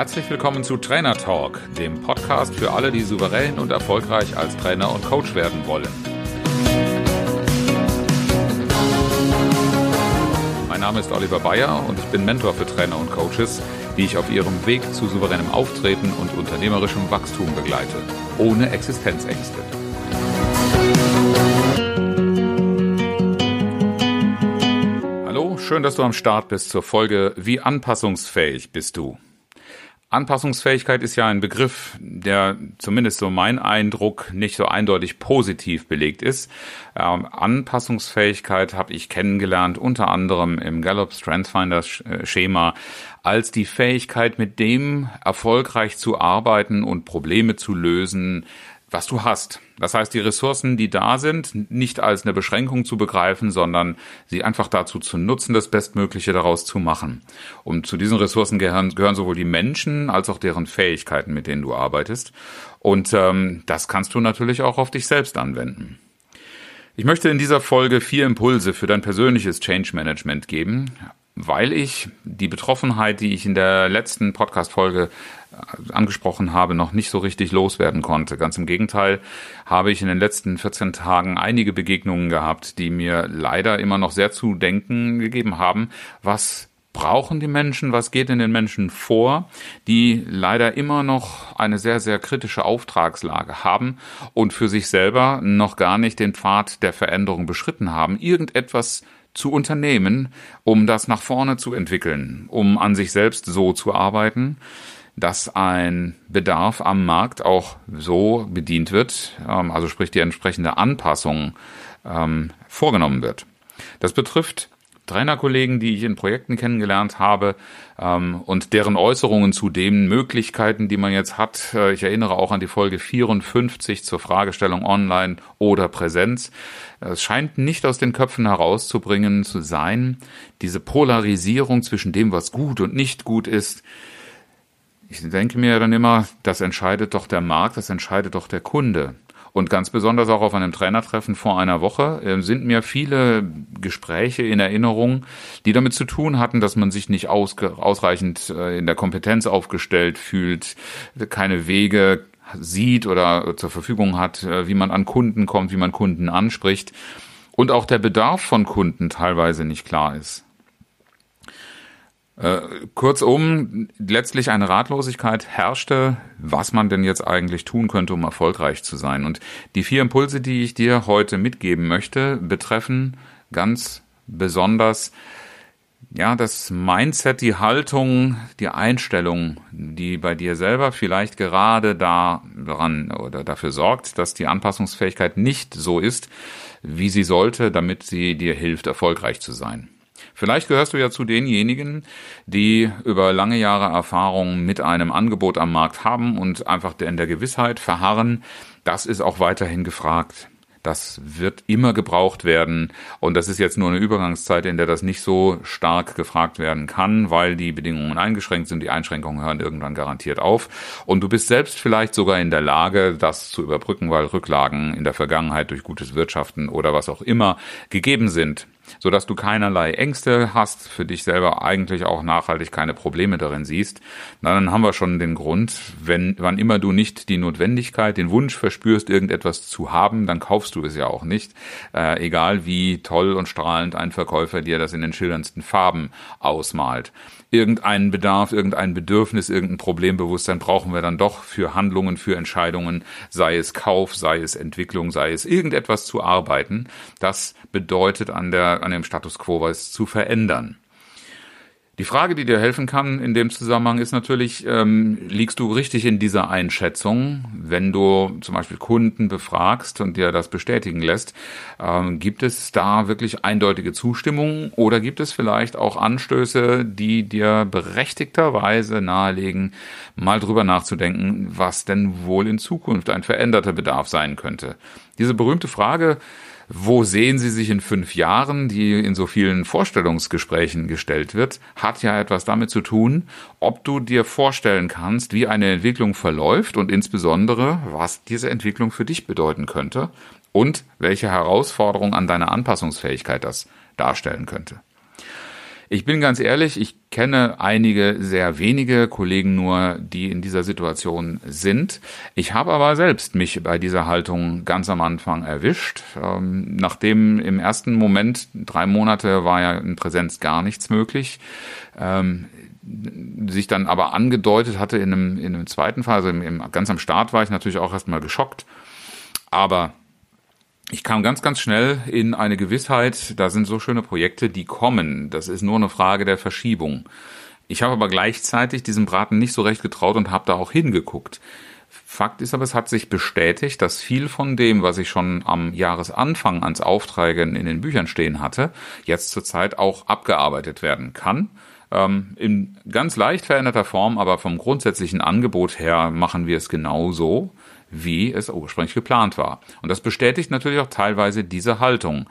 Herzlich willkommen zu Trainer Talk, dem Podcast für alle, die souverän und erfolgreich als Trainer und Coach werden wollen. Mein Name ist Oliver Bayer und ich bin Mentor für Trainer und Coaches, die ich auf ihrem Weg zu souveränem Auftreten und unternehmerischem Wachstum begleite, ohne Existenzängste. Hallo, schön, dass du am Start bist zur Folge Wie anpassungsfähig bist du? Anpassungsfähigkeit ist ja ein Begriff, der zumindest so mein Eindruck nicht so eindeutig positiv belegt ist. Ähm, Anpassungsfähigkeit habe ich kennengelernt unter anderem im Gallup Strength Finder Schema als die Fähigkeit, mit dem erfolgreich zu arbeiten und Probleme zu lösen, was du hast. Das heißt, die Ressourcen, die da sind, nicht als eine Beschränkung zu begreifen, sondern sie einfach dazu zu nutzen, das Bestmögliche daraus zu machen. Und zu diesen Ressourcen gehören, gehören sowohl die Menschen als auch deren Fähigkeiten, mit denen du arbeitest. Und ähm, das kannst du natürlich auch auf dich selbst anwenden. Ich möchte in dieser Folge vier Impulse für dein persönliches Change Management geben, weil ich die Betroffenheit, die ich in der letzten Podcast-Folge äh, angesprochen habe, noch nicht so richtig loswerden konnte. Ganz im Gegenteil habe ich in den letzten 14 Tagen einige Begegnungen gehabt, die mir leider immer noch sehr zu denken gegeben haben, was brauchen die Menschen, was geht in den Menschen vor, die leider immer noch eine sehr, sehr kritische Auftragslage haben und für sich selber noch gar nicht den Pfad der Veränderung beschritten haben, irgendetwas zu unternehmen, um das nach vorne zu entwickeln, um an sich selbst so zu arbeiten, dass ein Bedarf am Markt auch so bedient wird, ähm, also sprich die entsprechende Anpassung ähm, vorgenommen wird. Das betrifft Trainerkollegen, die ich in Projekten kennengelernt habe ähm, und deren Äußerungen zu den Möglichkeiten, die man jetzt hat. Äh, ich erinnere auch an die Folge 54 zur Fragestellung Online oder Präsenz. Es scheint nicht aus den Köpfen herauszubringen zu sein, diese Polarisierung zwischen dem, was gut und nicht gut ist. Ich denke mir dann immer, das entscheidet doch der Markt, das entscheidet doch der Kunde. Und ganz besonders auch auf einem Trainertreffen vor einer Woche äh, sind mir viele Gespräche in Erinnerung, die damit zu tun hatten, dass man sich nicht ausreichend äh, in der Kompetenz aufgestellt fühlt, keine Wege sieht oder zur Verfügung hat, äh, wie man an Kunden kommt, wie man Kunden anspricht und auch der Bedarf von Kunden teilweise nicht klar ist. Äh, kurzum, letztlich eine Ratlosigkeit herrschte, was man denn jetzt eigentlich tun könnte, um erfolgreich zu sein. Und die vier Impulse, die ich dir heute mitgeben möchte, betreffen ganz besonders ja, das Mindset, die Haltung, die Einstellung, die bei dir selber vielleicht gerade daran oder dafür sorgt, dass die Anpassungsfähigkeit nicht so ist, wie sie sollte, damit sie dir hilft, erfolgreich zu sein. Vielleicht gehörst du ja zu denjenigen, die über lange Jahre Erfahrung mit einem Angebot am Markt haben und einfach in der Gewissheit verharren, das ist auch weiterhin gefragt. Das wird immer gebraucht werden. Und das ist jetzt nur eine Übergangszeit, in der das nicht so stark gefragt werden kann, weil die Bedingungen eingeschränkt sind. Die Einschränkungen hören irgendwann garantiert auf. Und du bist selbst vielleicht sogar in der Lage, das zu überbrücken, weil Rücklagen in der Vergangenheit durch gutes Wirtschaften oder was auch immer gegeben sind so dass du keinerlei Ängste hast, für dich selber eigentlich auch nachhaltig keine Probleme darin siehst, dann haben wir schon den Grund, wenn, wann immer du nicht die Notwendigkeit, den Wunsch verspürst, irgendetwas zu haben, dann kaufst du es ja auch nicht, äh, egal wie toll und strahlend ein Verkäufer dir das in den schillerndsten Farben ausmalt irgendeinen Bedarf, irgendein Bedürfnis, irgendein Problembewusstsein brauchen wir dann doch für Handlungen, für Entscheidungen, sei es Kauf, sei es Entwicklung, sei es irgendetwas zu arbeiten. Das bedeutet an der, an dem Status quo was zu verändern. Die Frage, die dir helfen kann in dem Zusammenhang, ist natürlich, ähm, liegst du richtig in dieser Einschätzung, wenn du zum Beispiel Kunden befragst und dir das bestätigen lässt? Ähm, gibt es da wirklich eindeutige Zustimmung oder gibt es vielleicht auch Anstöße, die dir berechtigterweise nahelegen, mal drüber nachzudenken, was denn wohl in Zukunft ein veränderter Bedarf sein könnte? Diese berühmte Frage, wo sehen Sie sich in fünf Jahren, die in so vielen Vorstellungsgesprächen gestellt wird, hat ja etwas damit zu tun, ob du dir vorstellen kannst, wie eine Entwicklung verläuft und insbesondere, was diese Entwicklung für dich bedeuten könnte und welche Herausforderung an deiner Anpassungsfähigkeit das darstellen könnte. Ich bin ganz ehrlich, ich kenne einige sehr wenige Kollegen nur, die in dieser Situation sind. Ich habe aber selbst mich bei dieser Haltung ganz am Anfang erwischt. Ähm, nachdem im ersten Moment, drei Monate, war ja in Präsenz gar nichts möglich. Ähm, sich dann aber angedeutet hatte in einem, in einem zweiten Fall, also im, im, ganz am Start war ich natürlich auch erstmal geschockt. Aber ich kam ganz, ganz schnell in eine Gewissheit, da sind so schöne Projekte, die kommen. Das ist nur eine Frage der Verschiebung. Ich habe aber gleichzeitig diesem Braten nicht so recht getraut und habe da auch hingeguckt. Fakt ist aber, es hat sich bestätigt, dass viel von dem, was ich schon am Jahresanfang ans Aufträgen in den Büchern stehen hatte, jetzt zurzeit auch abgearbeitet werden kann. Ähm, in ganz leicht veränderter Form, aber vom grundsätzlichen Angebot her machen wir es genauso wie es ursprünglich geplant war. Und das bestätigt natürlich auch teilweise diese Haltung.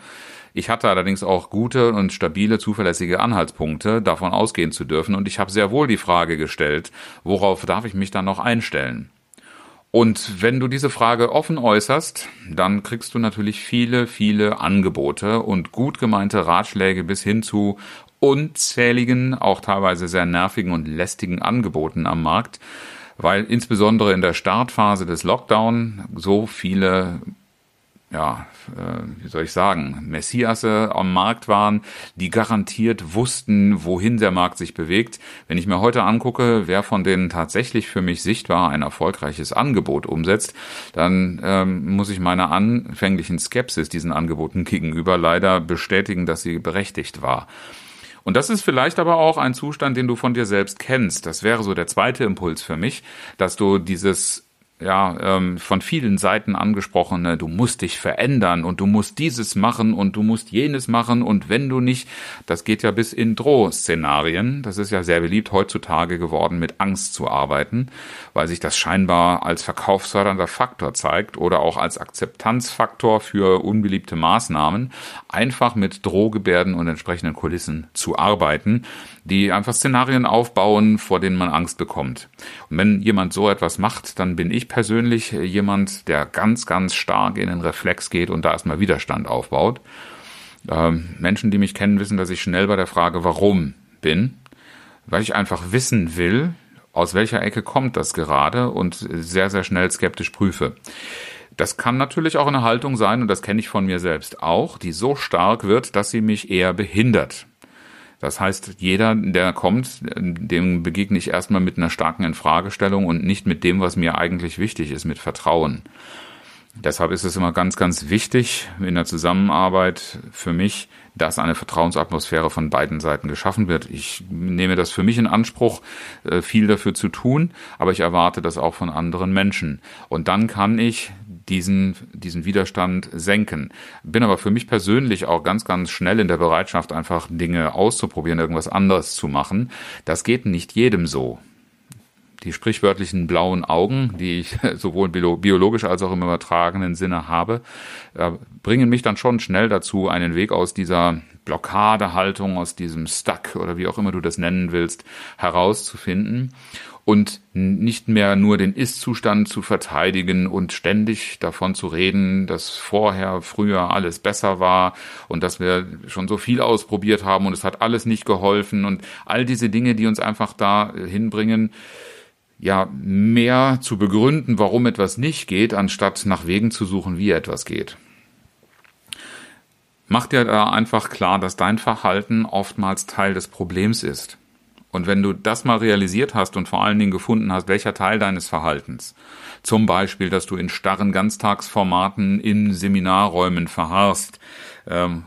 Ich hatte allerdings auch gute und stabile, zuverlässige Anhaltspunkte, davon ausgehen zu dürfen, und ich habe sehr wohl die Frage gestellt, worauf darf ich mich dann noch einstellen? Und wenn du diese Frage offen äußerst, dann kriegst du natürlich viele, viele Angebote und gut gemeinte Ratschläge bis hin zu unzähligen, auch teilweise sehr nervigen und lästigen Angeboten am Markt, weil insbesondere in der Startphase des Lockdown so viele ja, äh, wie soll ich sagen, Messiasse am Markt waren, die garantiert wussten, wohin der Markt sich bewegt. Wenn ich mir heute angucke, wer von denen tatsächlich für mich sichtbar ein erfolgreiches Angebot umsetzt, dann ähm, muss ich meiner anfänglichen Skepsis diesen Angeboten gegenüber leider bestätigen, dass sie berechtigt war. Und das ist vielleicht aber auch ein Zustand, den du von dir selbst kennst. Das wäre so der zweite Impuls für mich, dass du dieses ja, ähm, von vielen Seiten angesprochene, du musst dich verändern und du musst dieses machen und du musst jenes machen und wenn du nicht, das geht ja bis in Drohszenarien, das ist ja sehr beliebt heutzutage geworden, mit Angst zu arbeiten, weil sich das scheinbar als verkaufsfördernder Faktor zeigt oder auch als Akzeptanzfaktor für unbeliebte Maßnahmen, einfach mit Drohgebärden und entsprechenden Kulissen zu arbeiten, die einfach Szenarien aufbauen, vor denen man Angst bekommt. Und wenn jemand so etwas macht, dann bin ich persönlich jemand, der ganz, ganz stark in den Reflex geht und da erstmal Widerstand aufbaut. Ähm, Menschen, die mich kennen, wissen, dass ich schnell bei der Frage, warum bin, weil ich einfach wissen will, aus welcher Ecke kommt das gerade und sehr, sehr schnell skeptisch prüfe. Das kann natürlich auch eine Haltung sein, und das kenne ich von mir selbst auch, die so stark wird, dass sie mich eher behindert. Das heißt, jeder, der kommt, dem begegne ich erstmal mit einer starken Infragestellung und nicht mit dem, was mir eigentlich wichtig ist, mit Vertrauen. Deshalb ist es immer ganz, ganz wichtig in der Zusammenarbeit für mich, dass eine Vertrauensatmosphäre von beiden Seiten geschaffen wird. Ich nehme das für mich in Anspruch, äh, viel dafür zu tun, aber ich erwarte das auch von anderen Menschen. Und dann kann ich diesen, diesen Widerstand senken. Bin aber für mich persönlich auch ganz, ganz schnell in der Bereitschaft, einfach Dinge auszuprobieren, irgendwas anderes zu machen. Das geht nicht jedem so die sprichwörtlichen blauen Augen, die ich sowohl biologisch als auch im übertragenen Sinne habe, äh, bringen mich dann schon schnell dazu, einen Weg aus dieser Blockadehaltung, aus diesem Stuck oder wie auch immer du das nennen willst, herauszufinden und nicht mehr nur den Ist-Zustand zu verteidigen und ständig davon zu reden, dass vorher, früher alles besser war und dass wir schon so viel ausprobiert haben und es hat alles nicht geholfen und all diese Dinge, die uns einfach da hinbringen, ja, mehr zu begründen, warum etwas nicht geht, anstatt nach Wegen zu suchen, wie etwas geht. Mach dir da einfach klar, dass dein Verhalten oftmals Teil des Problems ist. Und wenn du das mal realisiert hast und vor allen Dingen gefunden hast, welcher Teil deines Verhaltens, zum Beispiel, dass du in starren Ganztagsformaten in Seminarräumen verharrst, ähm,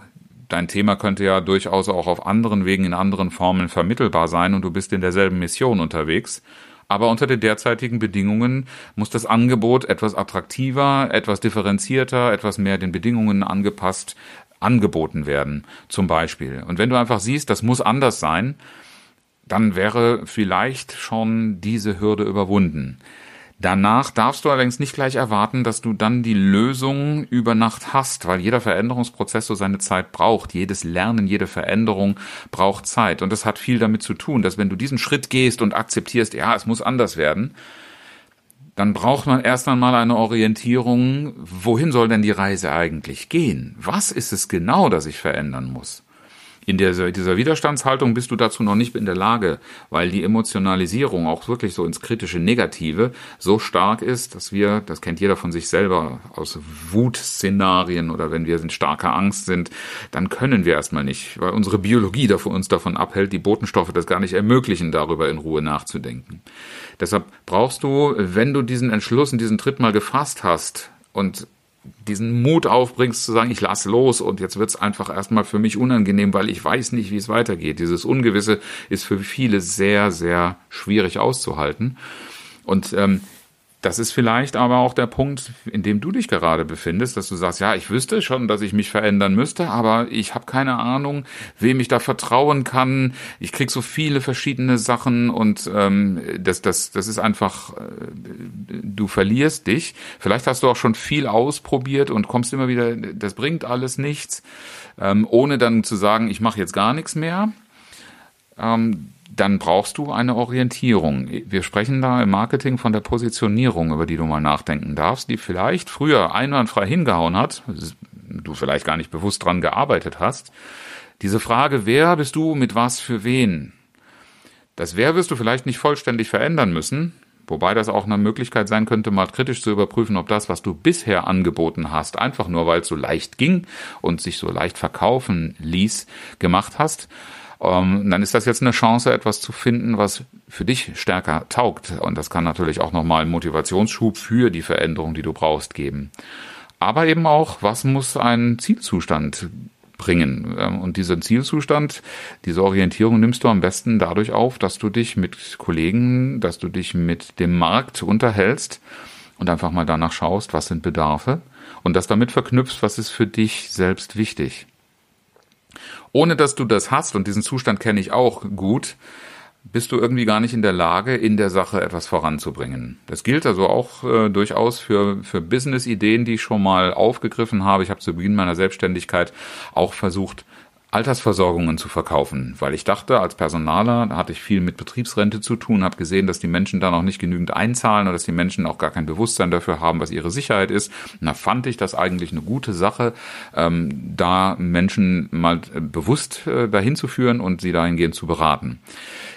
dein Thema könnte ja durchaus auch auf anderen Wegen, in anderen Formen vermittelbar sein und du bist in derselben Mission unterwegs. Aber unter den derzeitigen Bedingungen muss das Angebot etwas attraktiver, etwas differenzierter, etwas mehr den Bedingungen angepasst angeboten werden, zum Beispiel. Und wenn du einfach siehst, das muss anders sein, dann wäre vielleicht schon diese Hürde überwunden. Danach darfst du allerdings nicht gleich erwarten, dass du dann die Lösung über Nacht hast, weil jeder Veränderungsprozess so seine Zeit braucht. Jedes Lernen, jede Veränderung braucht Zeit. Und das hat viel damit zu tun, dass wenn du diesen Schritt gehst und akzeptierst, ja, es muss anders werden, dann braucht man erst einmal eine Orientierung, wohin soll denn die Reise eigentlich gehen? Was ist es genau, das ich verändern muss? In dieser, dieser Widerstandshaltung bist du dazu noch nicht in der Lage, weil die Emotionalisierung auch wirklich so ins kritische Negative so stark ist, dass wir, das kennt jeder von sich selber aus Wutszenarien oder wenn wir in starker Angst sind, dann können wir erstmal nicht, weil unsere Biologie davon, uns davon abhält, die Botenstoffe das gar nicht ermöglichen, darüber in Ruhe nachzudenken. Deshalb brauchst du, wenn du diesen Entschluss und diesen Tritt mal gefasst hast und diesen Mut aufbringst zu sagen, ich lass los und jetzt wird's einfach erstmal für mich unangenehm, weil ich weiß nicht, wie es weitergeht. Dieses Ungewisse ist für viele sehr, sehr schwierig auszuhalten. Und ähm, das ist vielleicht aber auch der Punkt, in dem du dich gerade befindest, dass du sagst, ja, ich wüsste schon, dass ich mich verändern müsste, aber ich habe keine Ahnung, wem ich da vertrauen kann. Ich krieg so viele verschiedene Sachen und ähm, das, das, das ist einfach, äh, du verlierst dich. Vielleicht hast du auch schon viel ausprobiert und kommst immer wieder, das bringt alles nichts, ähm, ohne dann zu sagen, ich mache jetzt gar nichts mehr. Ähm, dann brauchst du eine Orientierung. Wir sprechen da im Marketing von der Positionierung, über die du mal nachdenken darfst, die vielleicht früher einwandfrei hingehauen hat, du vielleicht gar nicht bewusst dran gearbeitet hast. Diese Frage, wer bist du mit was für wen? Das Wer wirst du vielleicht nicht vollständig verändern müssen, wobei das auch eine Möglichkeit sein könnte, mal kritisch zu überprüfen, ob das, was du bisher angeboten hast, einfach nur weil es so leicht ging und sich so leicht verkaufen ließ, gemacht hast ähm, dann ist das jetzt eine Chance, etwas zu finden, was für dich stärker taugt. Und das kann natürlich auch nochmal einen Motivationsschub für die Veränderung, die du brauchst, geben. Aber eben auch, was muss ein Zielzustand bringen. Ähm, und diesen Zielzustand, diese Orientierung nimmst du am besten dadurch auf, dass du dich mit Kollegen, dass du dich mit dem Markt unterhältst und einfach mal danach schaust, was sind Bedarfe und das damit verknüpfst, was ist für dich selbst wichtig. Ohne dass du das hast, und diesen Zustand kenne ich auch gut, bist du irgendwie gar nicht in der Lage, in der Sache etwas voranzubringen. Das gilt also auch äh, durchaus für, für Business-Ideen, die ich schon mal aufgegriffen habe. Ich habe zu Beginn meiner Selbstständigkeit auch versucht, Altersversorgungen zu verkaufen, weil ich dachte, als Personaler, da hatte ich viel mit Betriebsrente zu tun, habe gesehen, dass die Menschen da noch nicht genügend einzahlen oder dass die Menschen auch gar kein Bewusstsein dafür haben, was ihre Sicherheit ist. Und da fand ich das eigentlich eine gute Sache, ähm, da Menschen mal bewusst äh, dahin zu führen und sie dahingehend zu beraten.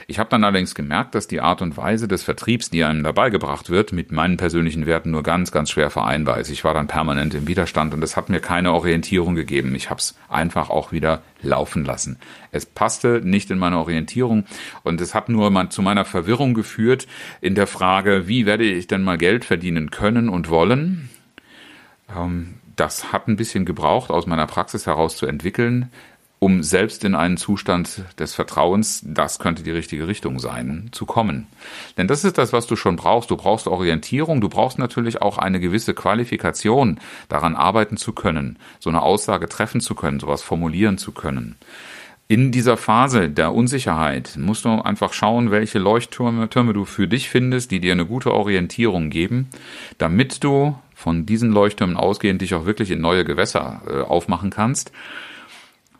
Ich habe dann allerdings gemerkt, dass die Art und Weise des Vertriebs, die einem dabei gebracht wird, mit meinen persönlichen Werten nur ganz, ganz schwer vereinbar ist. Ich war dann permanent im Widerstand und es hat mir keine Orientierung gegeben. Ich habe es einfach auch wieder laufen lassen. Es passte nicht in meine Orientierung und es hat nur zu meiner Verwirrung geführt in der Frage, wie werde ich denn mal Geld verdienen können und wollen. Ähm, das hat ein bisschen gebraucht, aus meiner Praxis heraus zu entwickeln um selbst in einen Zustand des Vertrauens, das könnte die richtige Richtung sein, zu kommen. Denn das ist das, was du schon brauchst. Du brauchst Orientierung, du brauchst natürlich auch eine gewisse Qualifikation, daran arbeiten zu können, so eine Aussage treffen zu können, sowas formulieren zu können. In dieser Phase der Unsicherheit musst du einfach schauen, welche Leuchttürme Türme du für dich findest, die dir eine gute Orientierung geben, damit du von diesen Leuchttürmen ausgehend dich auch wirklich in neue Gewässer äh, aufmachen kannst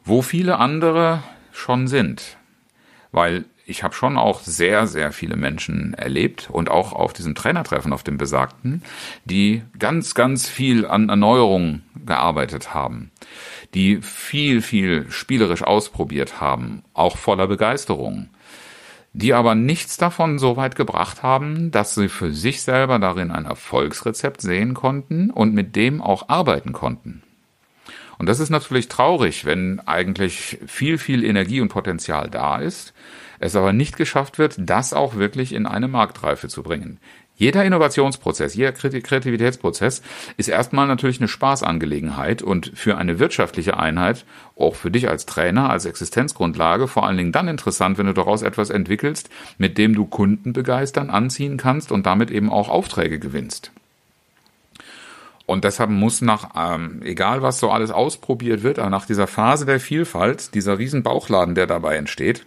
wo viele andere schon sind. Weil ich habe schon auch sehr, sehr viele Menschen erlebt und auch auf diesem Trainertreffen, auf dem besagten, die ganz, ganz viel an Erneuerung gearbeitet haben, die viel, viel spielerisch ausprobiert haben, auch voller Begeisterung, die aber nichts davon so weit gebracht haben, dass sie für sich selber darin ein Erfolgsrezept sehen konnten und mit dem auch arbeiten konnten. Und das ist natürlich traurig, wenn eigentlich viel, viel Energie und Potenzial da ist, es aber nicht geschafft wird, das auch wirklich in eine Marktreife zu bringen. Jeder Innovationsprozess, jeder Kreativitätsprozess ist erstmal natürlich eine Spaßangelegenheit und für eine wirtschaftliche Einheit, auch für dich als Trainer, als Existenzgrundlage, vor allen Dingen dann interessant, wenn du daraus etwas entwickelst, mit dem du Kunden begeistern, anziehen kannst und damit eben auch Aufträge gewinnst. Und deshalb muss nach, ähm, egal was so alles ausprobiert wird, aber nach dieser Phase der Vielfalt, dieser riesen Bauchladen, der dabei entsteht,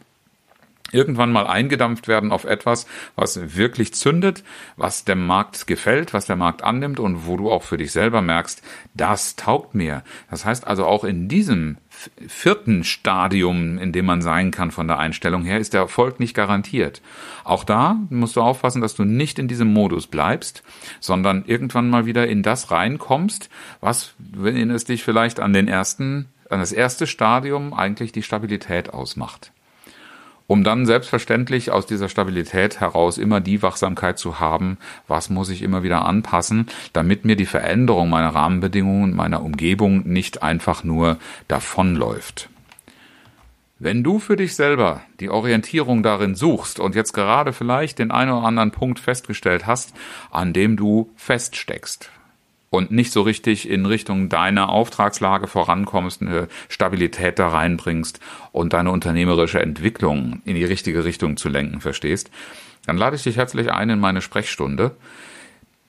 irgendwann mal eingedampft werden auf etwas, was wirklich zündet, was dem Markt gefällt, was der Markt annimmt und wo du auch für dich selber merkst, das taugt mir. Das heißt also auch in diesem vierten Stadium, in dem man sein kann von der Einstellung her, ist der Erfolg nicht garantiert. Auch da musst du aufpassen, dass du nicht in diesem Modus bleibst, sondern irgendwann mal wieder in das reinkommst, was, wenn es dich vielleicht an den ersten das erste Stadium eigentlich die Stabilität ausmacht. Um dann selbstverständlich aus dieser Stabilität heraus immer die Wachsamkeit zu haben, was muss ich immer wieder anpassen, damit mir die Veränderung meiner Rahmenbedingungen, meiner Umgebung nicht einfach nur davonläuft. Wenn du für dich selber die Orientierung darin suchst und jetzt gerade vielleicht den einen oder anderen Punkt festgestellt hast, an dem du feststeckst, und nicht so richtig in Richtung deiner Auftragslage vorankommst, eine Stabilität da reinbringst und deine unternehmerische Entwicklung in die richtige Richtung zu lenken verstehst, dann lade ich dich herzlich ein in meine Sprechstunde.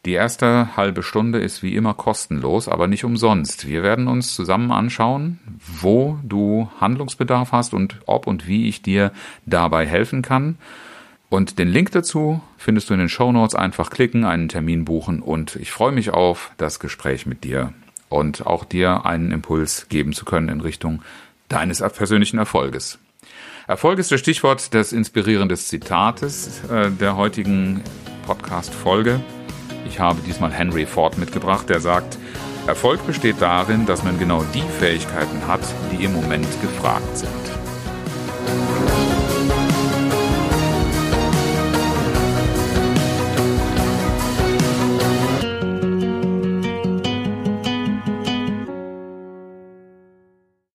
Die erste halbe Stunde ist wie immer kostenlos, aber nicht umsonst. Wir werden uns zusammen anschauen, wo du Handlungsbedarf hast und ob und wie ich dir dabei helfen kann. Und den Link dazu findest du in den Show Notes. Einfach klicken, einen Termin buchen und ich freue mich auf das Gespräch mit dir und auch dir einen Impuls geben zu können in Richtung deines persönlichen Erfolges. Erfolg ist das Stichwort des inspirierenden Zitates äh, der heutigen Podcast-Folge. Ich habe diesmal Henry Ford mitgebracht, der sagt, Erfolg besteht darin, dass man genau die Fähigkeiten hat, die im Moment gefragt sind.